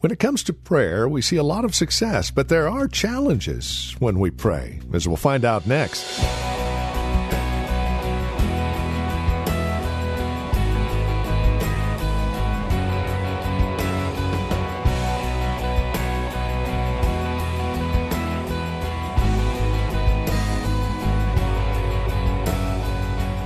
When it comes to prayer, we see a lot of success, but there are challenges when we pray, as we'll find out next.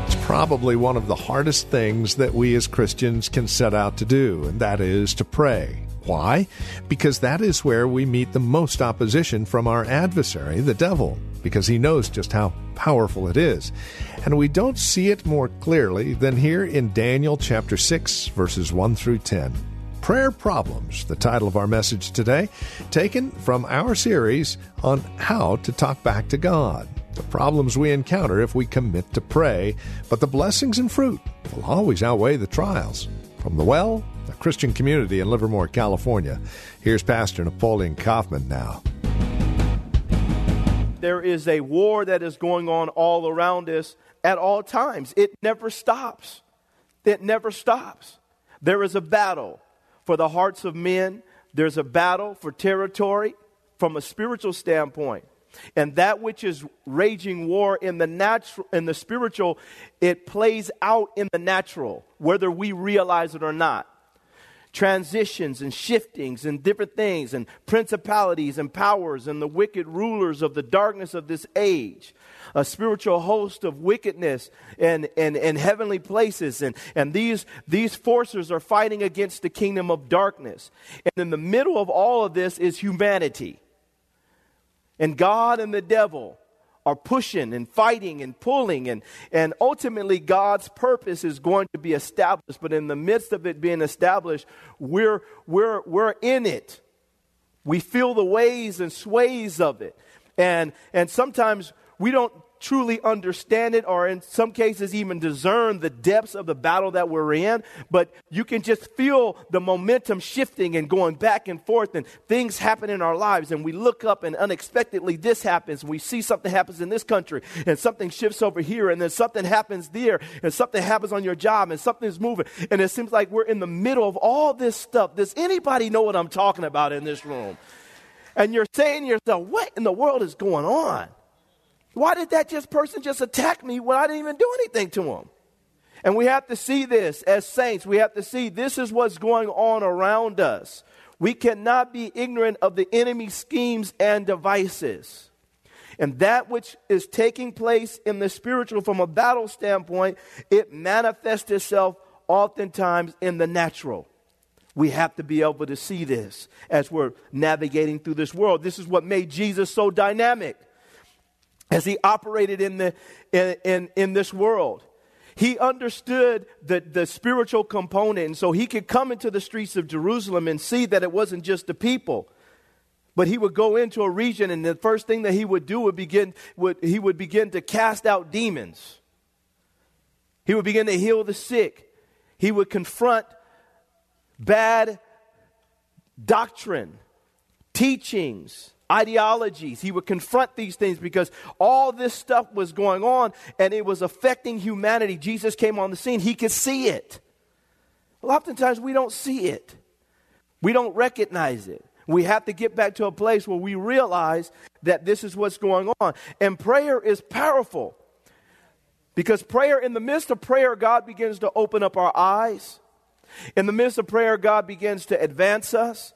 It's probably one of the hardest things that we as Christians can set out to do, and that is to pray. Why? Because that is where we meet the most opposition from our adversary, the devil, because he knows just how powerful it is. And we don't see it more clearly than here in Daniel chapter 6, verses 1 through 10. Prayer Problems, the title of our message today, taken from our series on how to talk back to God. The problems we encounter if we commit to pray, but the blessings and fruit will always outweigh the trials. From the well, a Christian community in Livermore, California, here's Pastor Napoleon Kaufman now. There is a war that is going on all around us at all times. It never stops. It never stops. There is a battle for the hearts of men, there's a battle for territory from a spiritual standpoint. And that which is raging war in the natural in the spiritual, it plays out in the natural, whether we realize it or not. Transitions and shiftings and different things, and principalities and powers and the wicked rulers of the darkness of this age a spiritual host of wickedness and, and, and heavenly places. And, and these, these forces are fighting against the kingdom of darkness. And in the middle of all of this is humanity. And God and the devil are pushing and fighting and pulling, and, and ultimately God's purpose is going to be established. But in the midst of it being established, we're, we're, we're in it. We feel the ways and sways of it. And, and sometimes we don't truly understand it or in some cases even discern the depths of the battle that we're in, but you can just feel the momentum shifting and going back and forth and things happen in our lives and we look up and unexpectedly this happens. We see something happens in this country and something shifts over here and then something happens there and something happens on your job and something's moving and it seems like we're in the middle of all this stuff. Does anybody know what I'm talking about in this room? And you're saying to yourself, what in the world is going on? Why did that just person just attack me when I didn't even do anything to him? And we have to see this as saints. We have to see this is what's going on around us. We cannot be ignorant of the enemy's schemes and devices. And that which is taking place in the spiritual from a battle standpoint, it manifests itself oftentimes in the natural. We have to be able to see this as we're navigating through this world. This is what made Jesus so dynamic as he operated in, the, in, in, in this world. He understood the, the spiritual component, and so he could come into the streets of Jerusalem and see that it wasn't just the people. But he would go into a region, and the first thing that he would do would begin, would, he would begin to cast out demons. He would begin to heal the sick. He would confront bad doctrine, teachings, ideologies. He would confront these things because all this stuff was going on and it was affecting humanity. Jesus came on the scene, he could see it. Well, oftentimes we don't see it, we don't recognize it. We have to get back to a place where we realize that this is what's going on. And prayer is powerful because prayer, in the midst of prayer, God begins to open up our eyes. In the midst of prayer, God begins to advance us.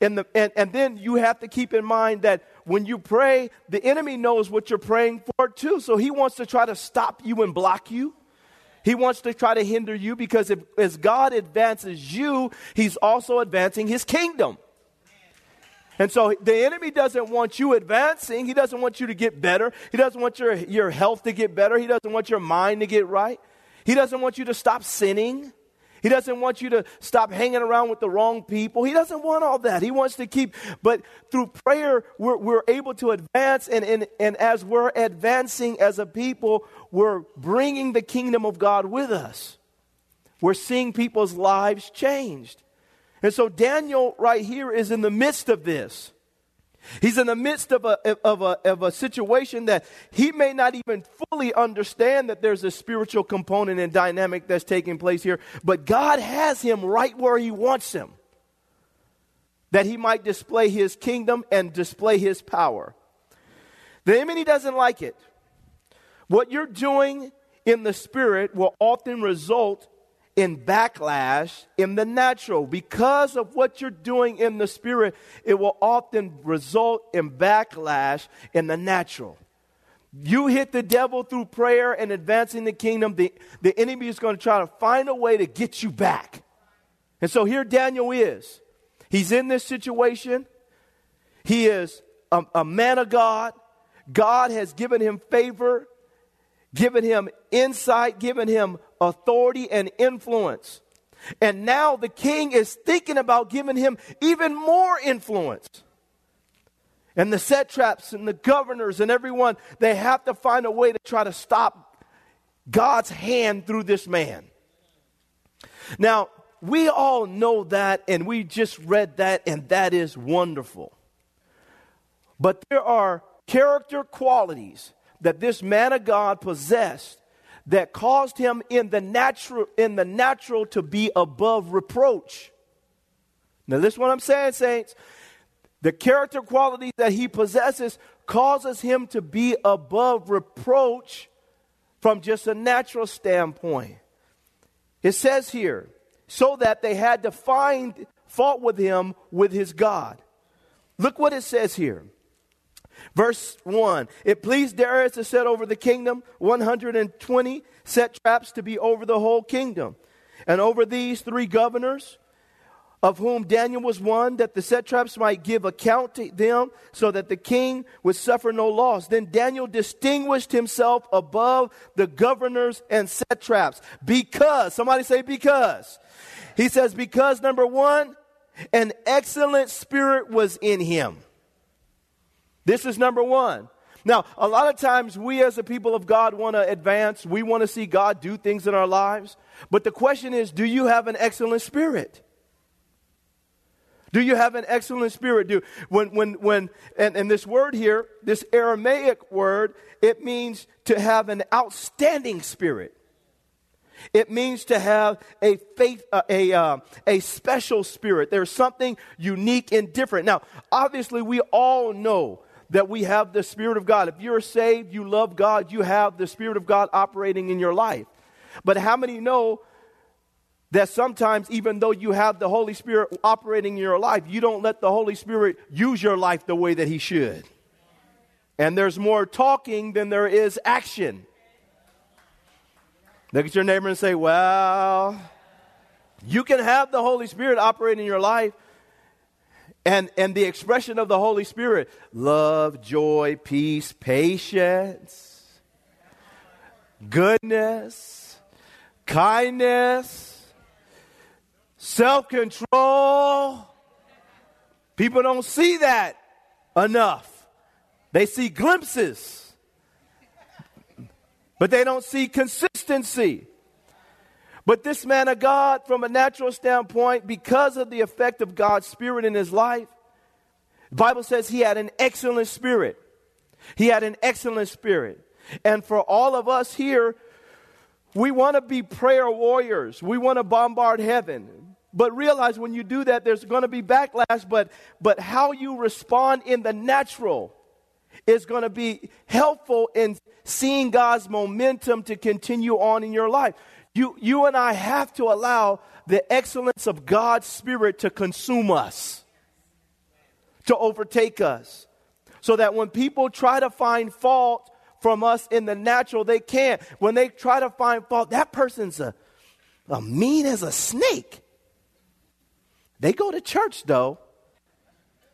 And, the, and, and then you have to keep in mind that when you pray, the enemy knows what you're praying for too. So he wants to try to stop you and block you. He wants to try to hinder you because if, as God advances you, he's also advancing his kingdom. And so the enemy doesn't want you advancing. He doesn't want you to get better. He doesn't want your, your health to get better. He doesn't want your mind to get right. He doesn't want you to stop sinning. He doesn't want you to stop hanging around with the wrong people. He doesn't want all that. He wants to keep, but through prayer, we're, we're able to advance. And, and, and as we're advancing as a people, we're bringing the kingdom of God with us. We're seeing people's lives changed. And so Daniel, right here, is in the midst of this. He's in the midst of a, of, a, of a situation that he may not even fully understand that there's a spiritual component and dynamic that's taking place here, but God has him right where he wants him that he might display his kingdom and display his power. The enemy doesn't like it. What you're doing in the spirit will often result in backlash in the natural. Because of what you're doing in the spirit, it will often result in backlash in the natural. You hit the devil through prayer and advancing the kingdom, the, the enemy is going to try to find a way to get you back. And so here Daniel is. He's in this situation. He is a, a man of God. God has given him favor, given him insight, given him authority and influence. And now the king is thinking about giving him even more influence. And the satraps and the governors and everyone, they have to find a way to try to stop God's hand through this man. Now, we all know that, and we just read that, and that is wonderful. But there are character qualities that this man of God possessed that caused him in the natural in the natural to be above reproach. Now this is what I'm saying, saints. The character qualities that he possesses causes him to be above reproach from just a natural standpoint. It says here, so that they had to find fault with him with his God. Look what it says here. Verse 1 It pleased Darius to set over the kingdom 120 satraps to be over the whole kingdom. And over these three governors, of whom Daniel was one, that the satraps might give account to them, so that the king would suffer no loss. Then Daniel distinguished himself above the governors and satraps because, somebody say because. He says, because number one, an excellent spirit was in him. This is number one. Now, a lot of times we as a people of God want to advance. We want to see God do things in our lives. But the question is do you have an excellent spirit? Do you have an excellent spirit? Do when when when and, and this word here, this Aramaic word, it means to have an outstanding spirit. It means to have a faith, uh, a, uh, a special spirit. There's something unique and different. Now, obviously, we all know that we have the Spirit of God. If you're saved, you love God, you have the Spirit of God operating in your life. But how many know that sometimes, even though you have the Holy Spirit operating in your life, you don't let the Holy Spirit use your life the way that He should? And there's more talking than there is action. Look at your neighbor and say, Well, you can have the Holy Spirit operating in your life, and, and the expression of the Holy Spirit love, joy, peace, patience, goodness, kindness, self control. People don't see that enough. They see glimpses, but they don't see consistency. But this man of God, from a natural standpoint, because of the effect of God's Spirit in his life, the Bible says he had an excellent spirit. He had an excellent spirit. And for all of us here, we want to be prayer warriors. We want to bombard heaven. But realize when you do that, there's going to be backlash. But, but how you respond in the natural is going to be helpful in seeing God's momentum to continue on in your life. You, you and I have to allow the excellence of God's Spirit to consume us, to overtake us, so that when people try to find fault from us in the natural, they can't. When they try to find fault, that person's a, a mean as a snake. They go to church though.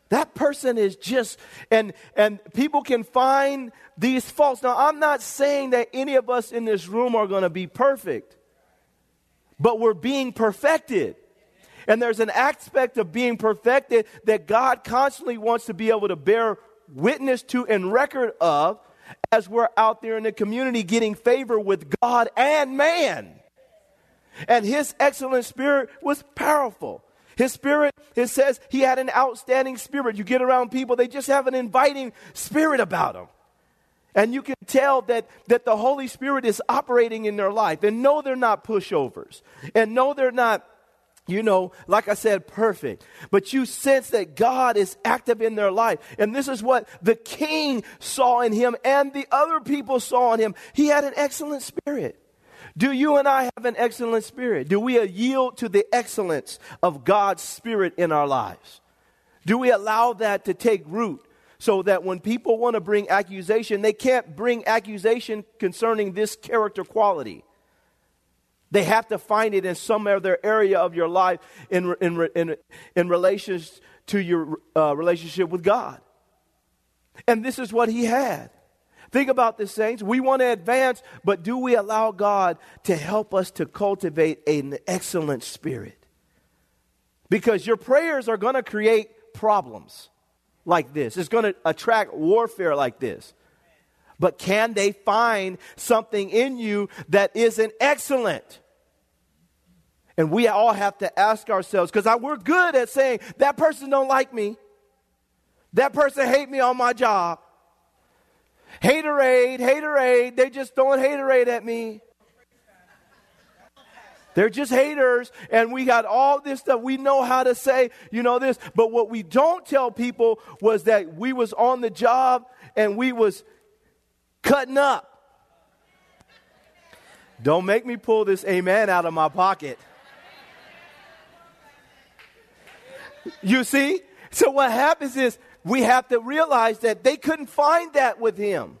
That person is just, and, and people can find these faults. Now, I'm not saying that any of us in this room are going to be perfect. But we're being perfected. And there's an aspect of being perfected that God constantly wants to be able to bear witness to and record of as we're out there in the community getting favor with God and man. And his excellent spirit was powerful. His spirit, it says he had an outstanding spirit. You get around people, they just have an inviting spirit about them. And you can tell that, that the Holy Spirit is operating in their life. And no, they're not pushovers. And no, they're not, you know, like I said, perfect. But you sense that God is active in their life. And this is what the king saw in him and the other people saw in him. He had an excellent spirit. Do you and I have an excellent spirit? Do we yield to the excellence of God's spirit in our lives? Do we allow that to take root? So that when people want to bring accusation, they can't bring accusation concerning this character quality. They have to find it in some other area of your life in, in, in, in relation to your uh, relationship with God. And this is what he had. Think about this, saints. We want to advance, but do we allow God to help us to cultivate an excellent spirit? Because your prayers are going to create problems like this. It's going to attract warfare like this. But can they find something in you that isn't excellent? And we all have to ask ourselves because we're good at saying that person don't like me. That person hate me on my job. Haterade, haterade. They just throwing haterade at me. They're just haters, and we got all this stuff. We know how to say, you know, this. But what we don't tell people was that we was on the job and we was cutting up. Don't make me pull this amen out of my pocket. You see? So what happens is we have to realize that they couldn't find that with him.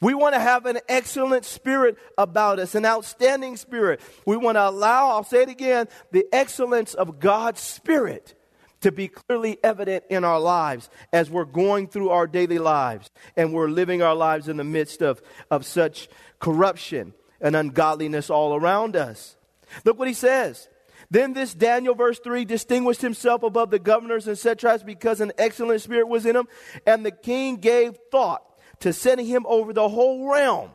We want to have an excellent spirit about us, an outstanding spirit. We want to allow, I'll say it again, the excellence of God's spirit to be clearly evident in our lives as we're going through our daily lives and we're living our lives in the midst of, of such corruption and ungodliness all around us. Look what he says. Then this Daniel, verse 3, distinguished himself above the governors and satraps because an excellent spirit was in him, and the king gave thought to setting him over the whole realm.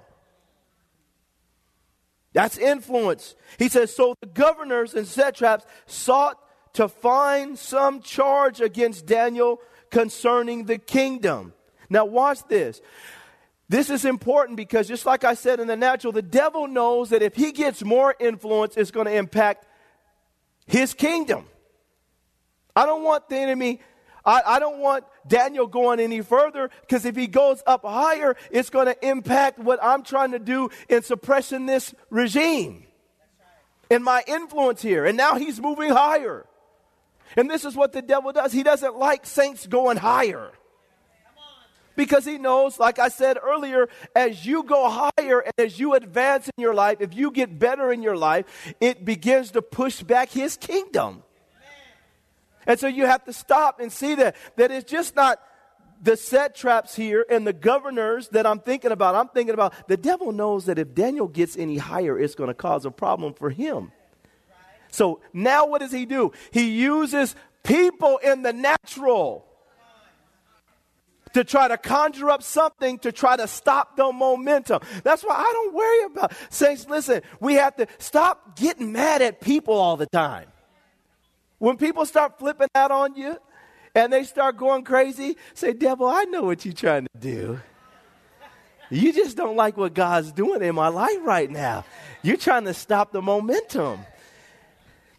That's influence. He says, So the governors and satraps sought to find some charge against Daniel concerning the kingdom. Now, watch this. This is important because, just like I said in the natural, the devil knows that if he gets more influence, it's going to impact his kingdom. I don't want the enemy I, I don't want Daniel going any further because if he goes up higher, it's going to impact what I'm trying to do in suppressing this regime and my influence here. And now he's moving higher. And this is what the devil does. He doesn't like saints going higher. Because he knows, like I said earlier, as you go higher and as you advance in your life, if you get better in your life, it begins to push back his kingdom. And so you have to stop and see that, that it's just not the satraps here and the governors that I'm thinking about. I'm thinking about the devil knows that if Daniel gets any higher, it's going to cause a problem for him. So now what does he do? He uses people in the natural to try to conjure up something to try to stop the momentum. That's why I don't worry about. Saints, listen, we have to stop getting mad at people all the time. When people start flipping out on you and they start going crazy, say, Devil, I know what you're trying to do. You just don't like what God's doing in my life right now. You're trying to stop the momentum.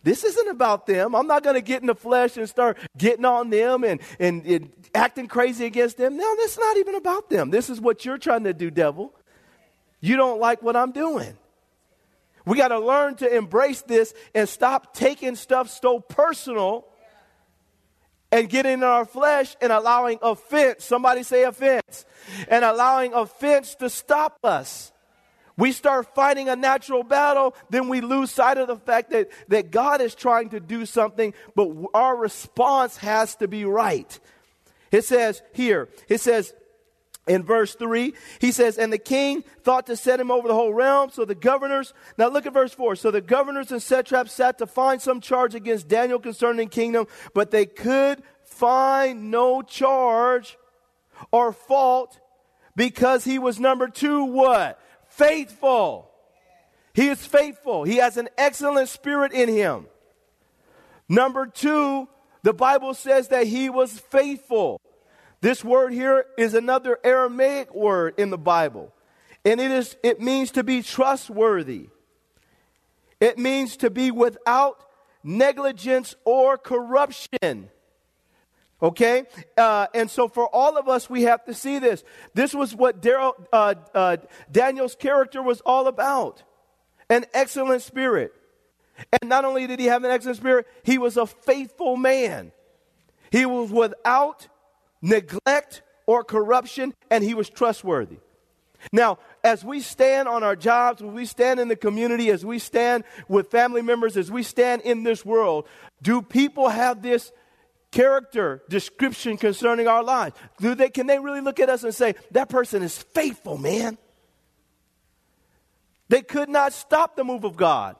This isn't about them. I'm not going to get in the flesh and start getting on them and, and, and acting crazy against them. No, this is not even about them. This is what you're trying to do, devil. You don't like what I'm doing. We got to learn to embrace this and stop taking stuff so personal and getting in our flesh and allowing offense, somebody say offense, and allowing offense to stop us. We start fighting a natural battle, then we lose sight of the fact that, that God is trying to do something, but our response has to be right. It says here, it says, in verse 3, he says, And the king thought to set him over the whole realm. So the governors, now look at verse 4. So the governors and satraps sat to find some charge against Daniel concerning kingdom, but they could find no charge or fault because he was number two, what? Faithful. He is faithful. He has an excellent spirit in him. Number two, the Bible says that he was faithful. This word here is another Aramaic word in the Bible. And it is it means to be trustworthy. It means to be without negligence or corruption. Okay? Uh, and so for all of us, we have to see this. This was what uh, uh, Daniel's character was all about an excellent spirit. And not only did he have an excellent spirit, he was a faithful man. He was without neglect, or corruption, and he was trustworthy. Now, as we stand on our jobs, as we stand in the community, as we stand with family members, as we stand in this world, do people have this character description concerning our lives? Do they, can they really look at us and say, that person is faithful, man? They could not stop the move of God.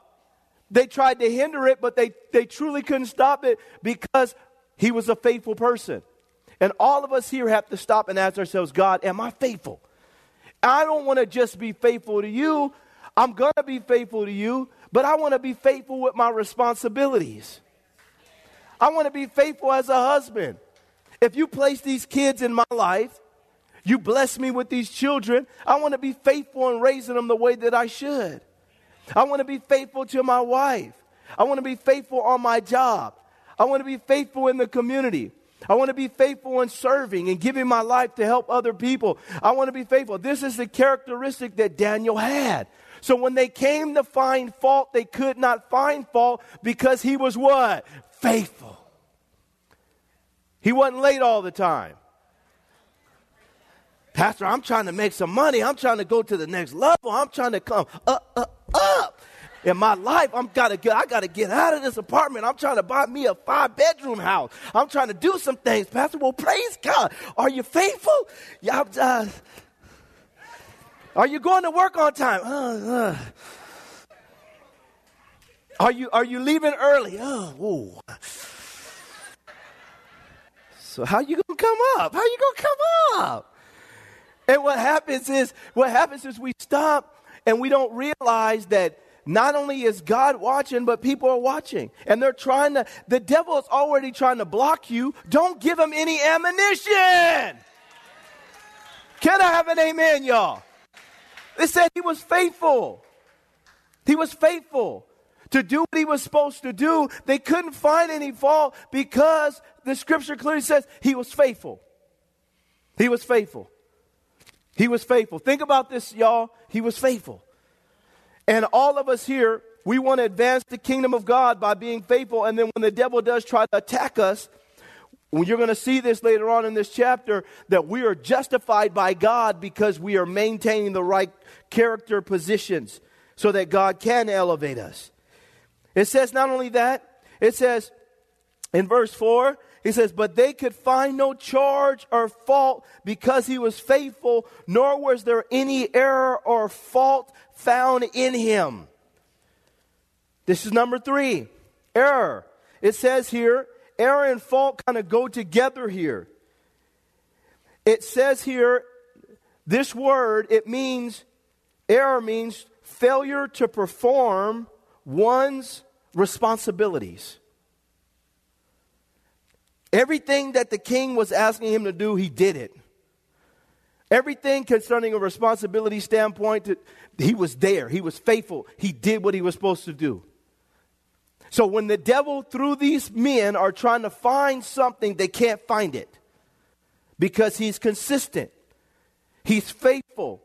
They tried to hinder it, but they, they truly couldn't stop it because he was a faithful person. And all of us here have to stop and ask ourselves, God, am I faithful? I don't want to just be faithful to you. I'm going to be faithful to you, but I want to be faithful with my responsibilities. I want to be faithful as a husband. If you place these kids in my life, you bless me with these children, I want to be faithful in raising them the way that I should. I want to be faithful to my wife. I want to be faithful on my job. I want to be faithful in the community. I want to be faithful in serving and giving my life to help other people. I want to be faithful. This is the characteristic that Daniel had. So when they came to find fault, they could not find fault because he was what? Faithful. He wasn't late all the time. Pastor, I'm trying to make some money. I'm trying to go to the next level. I'm trying to come up, in my life. I'm gotta get, I gotta get out of this apartment. I'm trying to buy me a five bedroom house. I'm trying to do some things, Pastor. Well, praise God. Are you faithful? Yeah. Uh, are you going to work on time? Uh, uh. Are you are you leaving early? Oh, So how you gonna come up? How you gonna come up? And what happens is what happens is we stop and we don't realize that not only is God watching, but people are watching. And they're trying to, the devil is already trying to block you. Don't give him any ammunition. Can I have an amen, y'all? It said he was faithful. He was faithful to do what he was supposed to do. They couldn't find any fault because the scripture clearly says he was faithful. He was faithful. He was faithful. Think about this, y'all. He was faithful. And all of us here, we want to advance the kingdom of God by being faithful. And then when the devil does try to attack us, you're going to see this later on in this chapter, that we are justified by God because we are maintaining the right character positions so that God can elevate us. It says not only that, it says in verse 4, he says, But they could find no charge or fault because he was faithful, nor was there any error or fault found in him. This is number three error. It says here, error and fault kind of go together here. It says here, this word, it means, error means failure to perform one's responsibilities. Everything that the king was asking him to do, he did it. Everything concerning a responsibility standpoint, he was there. He was faithful. He did what he was supposed to do. So when the devil, through these men, are trying to find something, they can't find it because he's consistent. He's faithful,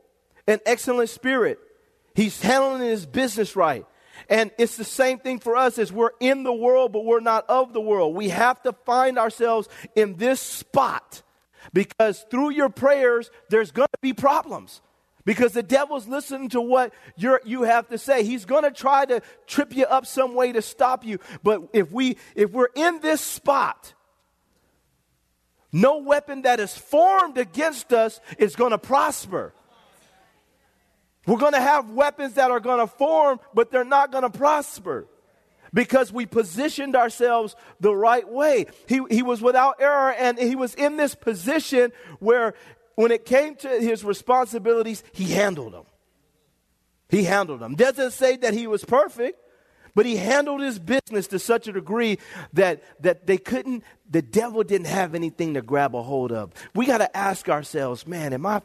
an excellent spirit. He's handling his business right. And it's the same thing for us as we're in the world, but we're not of the world. We have to find ourselves in this spot because through your prayers, there's going to be problems. Because the devil's listening to what you have to say. He's going to try to trip you up some way to stop you. But if, we, if we're in this spot, No weapon that is formed against us is going to prosper. We're going to have weapons that are going to form, but they're not going to prosper because we positioned ourselves the right way. He, he was without error and he was in this position where when it came to his responsibilities, he handled them. He handled them. Doesn't say that he was perfect, but he handled his business to such a degree that, that they couldn't, the devil didn't have anything to grab a hold of. We got to ask ourselves, man, am I,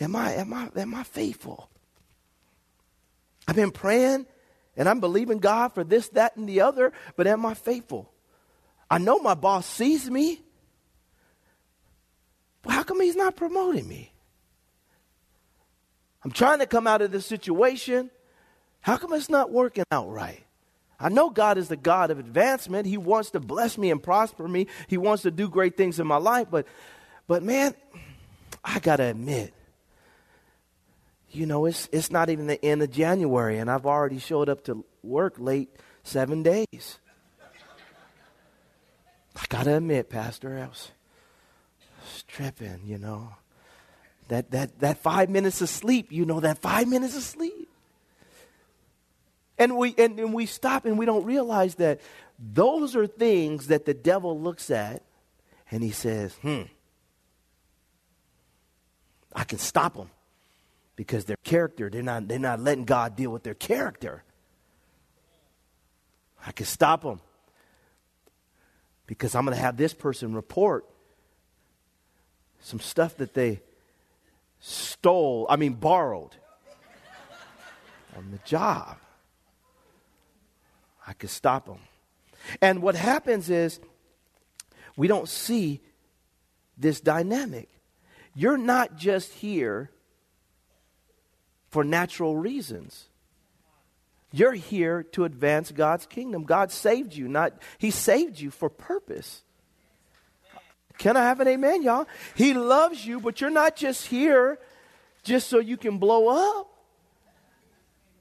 am I, am I, am I faithful? I've been praying and I'm believing God for this, that, and the other, but am I faithful? I know my boss sees me. But how come he's not promoting me? I'm trying to come out of this situation. How come it's not working out right? I know God is the God of advancement. He wants to bless me and prosper me. He wants to do great things in my life, but but man, I got to admit you know, it's it's not even the end of January and I've already showed up to work late 7 days. I got to admit, pastor, I was, I was tripping, you know. That, that, that five minutes of sleep, you know, that five minutes of sleep. And we, and, and we stop and we don't realize that those are things that the devil looks at and he says, hmm, I can stop them because their character, they're not, they're not letting God deal with their character. I can stop them because I'm going to have this person report some stuff that they stole, I mean, borrowed on the job. I could stop them. And what happens is we don't see this dynamic. You're not just here for natural reasons. You're here to advance God's kingdom. God saved you, not He saved you for purpose. Can I have an amen, y'all? He loves you, but you're not just here just so you can blow up.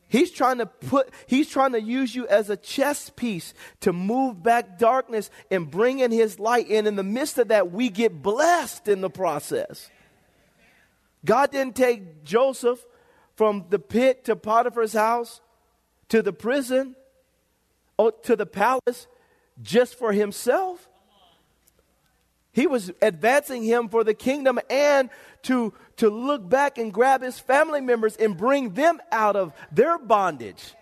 He's trying to put, he's trying to use you as a chess piece to move back darkness and bring in his light. And in the midst of that, we get blessed in the process. God didn't take Joseph from the pit to Potiphar's house to the prison or to the palace just for himself. He was advancing him for the kingdom and to, to look back and grab his family members and bring them out of their bondage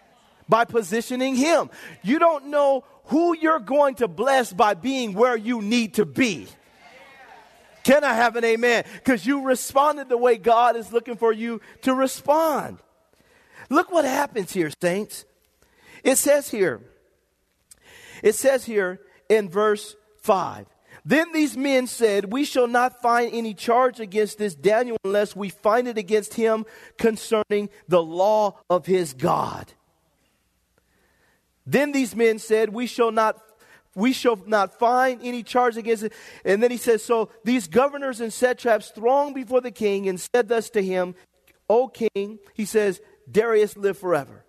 by positioning him. You don't know who you're going to bless by being where you need to be. Can I have an amen? Because you responded the way God is looking for you to respond. Look what happens here, saints. It says here, it says here in verse 5 then these men said, We shall not find any charge against this Daniel unless we find it against him concerning the law of his God. Then these men said, We shall not we shall not find any charge against it. And then he says, So these governors and satraps thronged before the king and said thus to him, O king, he says, Darius live forever.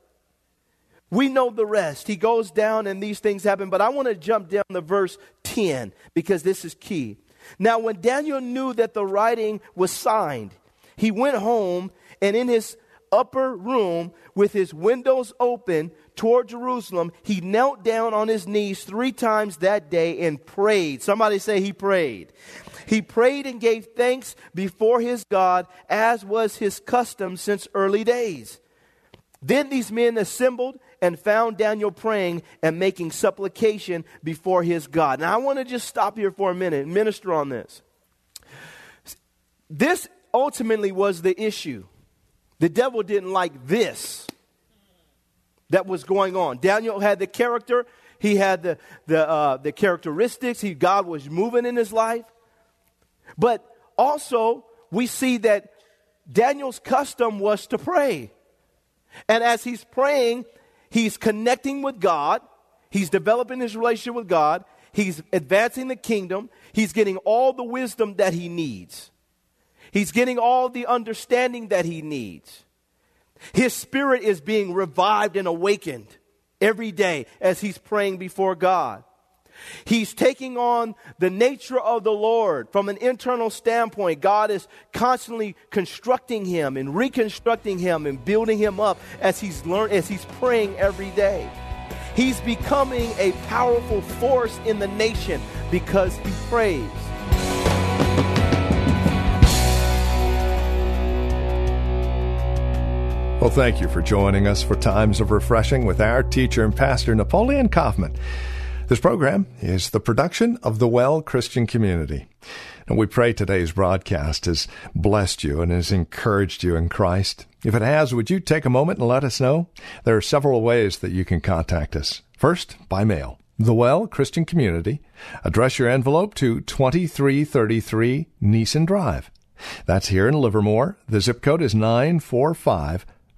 We know the rest. He goes down and these things happen, but I want to jump down to verse 10 because this is key. Now, when Daniel knew that the writing was signed, he went home and in his upper room with his windows open toward Jerusalem, he knelt down on his knees three times that day and prayed. Somebody say he prayed. He prayed and gave thanks before his God, as was his custom since early days. Then these men assembled and found Daniel praying and making supplication before his God. Now, I want to just stop here for a minute and minister on this. This ultimately was the issue. The devil didn't like this that was going on. Daniel had the character, he had the, the, uh, the characteristics, he, God was moving in his life. But also, we see that Daniel's custom was to pray. And as he's praying, He's connecting with God. He's developing his relationship with God. He's advancing the kingdom. He's getting all the wisdom that he needs. He's getting all the understanding that he needs. His spirit is being revived and awakened every day as he's praying before God. He's taking on the nature of the Lord from an internal standpoint. God is constantly constructing him and reconstructing him and building him up as he's learn as he's praying every day. He's becoming a powerful force in the nation because he prays. Well, thank you for joining us for Times of Refreshing with our teacher and pastor, Napoleon Kaufman. This program is the production of the Well Christian Community. And we pray today's broadcast has blessed you and has encouraged you in Christ. If it has, would you take a moment and let us know? There are several ways that you can contact us. First, by mail. The Well Christian Community. Address your envelope to 2333 Nissen Drive. That's here in Livermore. The zip code is